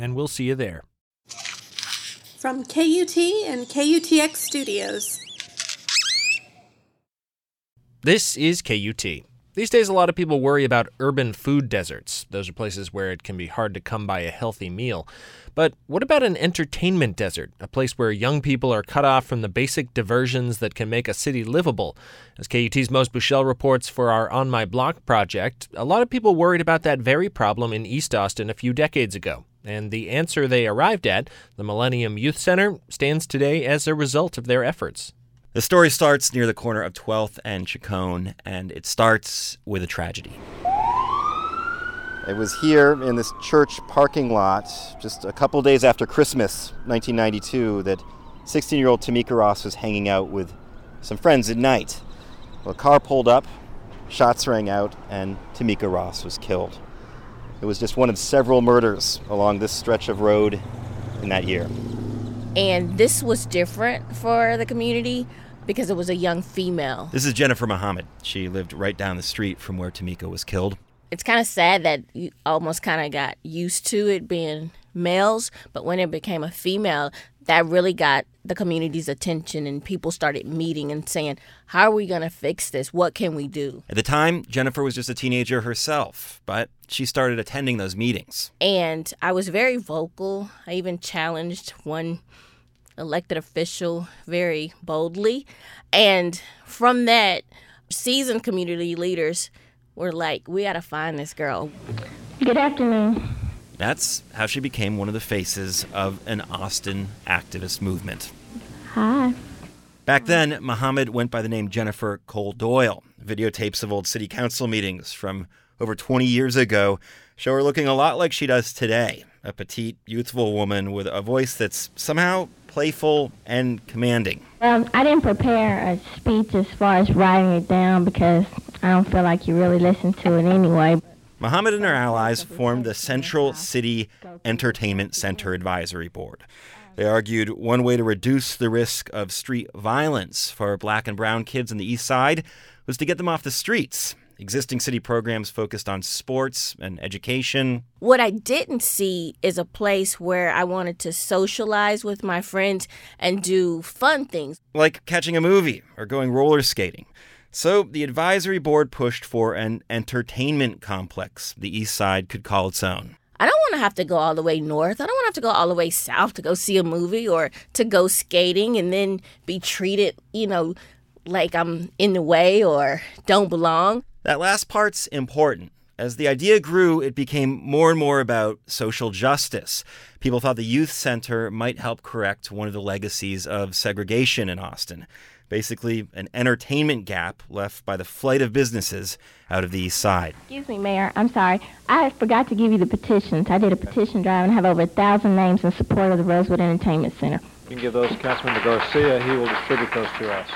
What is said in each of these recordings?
and we'll see you there. From KUT and KUTX Studios. This is KUT. These days, a lot of people worry about urban food deserts. Those are places where it can be hard to come by a healthy meal. But what about an entertainment desert, a place where young people are cut off from the basic diversions that can make a city livable? As KUT's Mose Buchele reports for our On My Block project, a lot of people worried about that very problem in East Austin a few decades ago. And the answer they arrived at, the Millennium Youth Center, stands today as a result of their efforts. The story starts near the corner of 12th and Chicon, and it starts with a tragedy. It was here in this church parking lot just a couple days after Christmas, 1992, that 16 year old Tamika Ross was hanging out with some friends at night. Well, a car pulled up, shots rang out, and Tamika Ross was killed. It was just one of several murders along this stretch of road in that year. And this was different for the community because it was a young female. This is Jennifer Muhammad. She lived right down the street from where Tamika was killed. It's kind of sad that you almost kind of got used to it being males, but when it became a female, that really got the community's attention and people started meeting and saying, How are we going to fix this? What can we do? At the time, Jennifer was just a teenager herself, but she started attending those meetings. And I was very vocal. I even challenged one elected official very boldly. And from that, seasoned community leaders were like, We got to find this girl. Good afternoon. That's how she became one of the faces of an Austin activist movement. Hi. Back then, Muhammad went by the name Jennifer Cole Doyle. Videotapes of old city council meetings from over 20 years ago show her looking a lot like she does today a petite, youthful woman with a voice that's somehow playful and commanding. Um, I didn't prepare a speech as far as writing it down because I don't feel like you really listened to it anyway. Muhammad and her allies formed the Central City Entertainment Center Advisory Board. They argued one way to reduce the risk of street violence for black and brown kids in the east side was to get them off the streets. Existing city programs focused on sports and education. What I didn't see is a place where I wanted to socialize with my friends and do fun things. Like catching a movie or going roller skating. So the advisory board pushed for an entertainment complex the East Side could call its own. I don't want to have to go all the way north. I don't want to have to go all the way south to go see a movie or to go skating and then be treated, you know, like I'm in the way or don't belong. That last part's important. As the idea grew, it became more and more about social justice. People thought the youth center might help correct one of the legacies of segregation in Austin basically an entertainment gap left by the flight of businesses out of the east side. Excuse me, Mayor. I'm sorry. I forgot to give you the petitions. I did a petition drive and have over a thousand names in support of the Rosewood Entertainment Center. You can give those to Councilman Garcia. He will distribute those to us.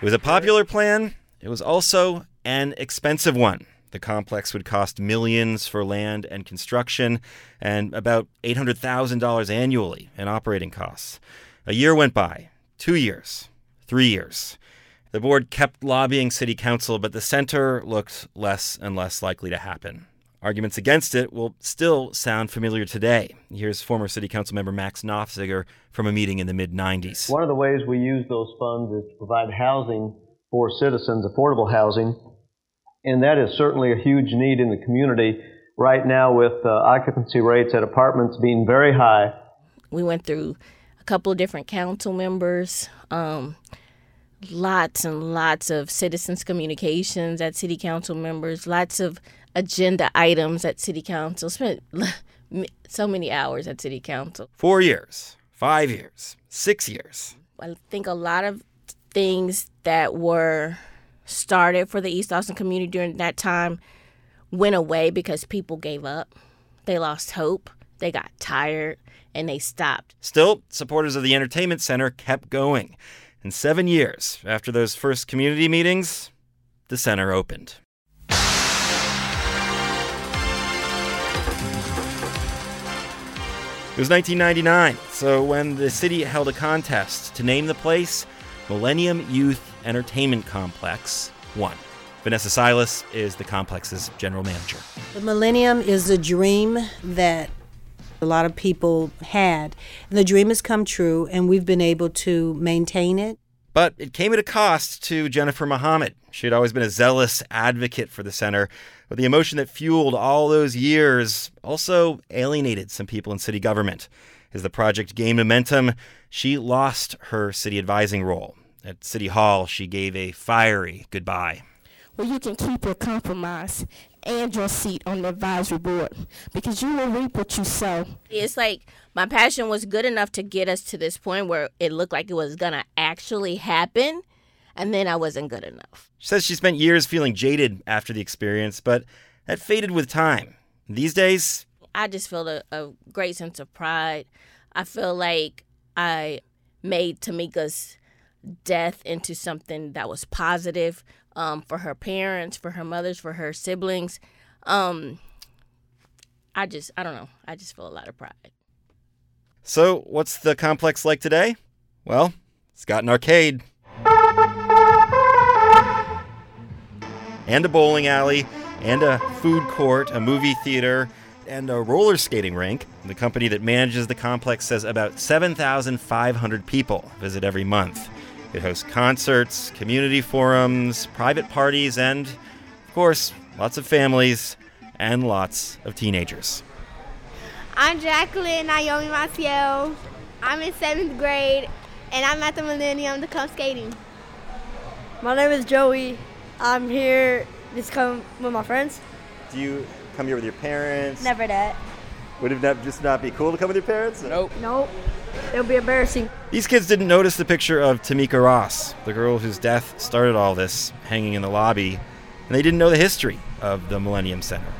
It was a popular plan. It was also an expensive one. The complex would cost millions for land and construction and about $800,000 annually in operating costs. A year went by, two years, three years. The board kept lobbying city council, but the center looked less and less likely to happen. Arguments against it will still sound familiar today. Here's former city council member Max Nofziger from a meeting in the mid 90s. One of the ways we use those funds is to provide housing for citizens, affordable housing, and that is certainly a huge need in the community right now with uh, occupancy rates at apartments being very high. We went through a couple of different council members. Um, lots and lots of citizens communications at city council members, lots of agenda items at city council. Spent so many hours at city council. Four years, five years, six years. I think a lot of things that were started for the East Austin community during that time went away because people gave up. They lost hope. They got tired and they stopped. Still, supporters of the entertainment center kept going. And seven years after those first community meetings, the center opened. It was 1999, so when the city held a contest to name the place Millennium Youth Entertainment Complex won. Vanessa Silas is the complex's general manager. The Millennium is a dream that a lot of people had. And the dream has come true, and we've been able to maintain it. But it came at a cost to Jennifer Muhammad. She had always been a zealous advocate for the center, but the emotion that fueled all those years also alienated some people in city government. As the project gained momentum, she lost her city advising role. At City Hall, she gave a fiery goodbye. Well, you can keep your compromise and your seat on the advisory board because you will reap what you sow. It's like my passion was good enough to get us to this point where it looked like it was going to actually happen, and then I wasn't good enough. She says she spent years feeling jaded after the experience, but that faded with time. These days, I just feel a, a great sense of pride. I feel like I made Tamika's death into something that was positive um, for her parents, for her mothers, for her siblings. Um, I just, I don't know. I just feel a lot of pride. So, what's the complex like today? Well, it's got an arcade, and a bowling alley, and a food court, a movie theater, and a roller skating rink. The company that manages the complex says about 7,500 people visit every month. It hosts concerts, community forums, private parties, and, of course, lots of families and lots of teenagers. I'm Jacqueline Naomi Maciel. I'm in seventh grade, and I'm at the Millennium to come skating. My name is Joey. I'm here just come with my friends. Do you come here with your parents? Never that. Would it not, just not be cool to come with your parents? Nope. Nope. It'll be embarrassing. These kids didn't notice the picture of Tamika Ross, the girl whose death started all this, hanging in the lobby, and they didn't know the history of the Millennium Center.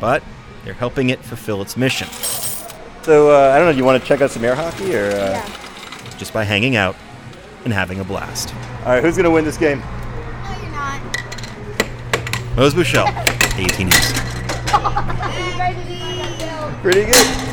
But they're helping it fulfill its mission. So, uh, I don't know, do you want to check out some air hockey or? Uh, yeah. Just by hanging out and having a blast. All right, who's going to win this game? No, you're not. Mose Buchele, KUT News. Pretty good.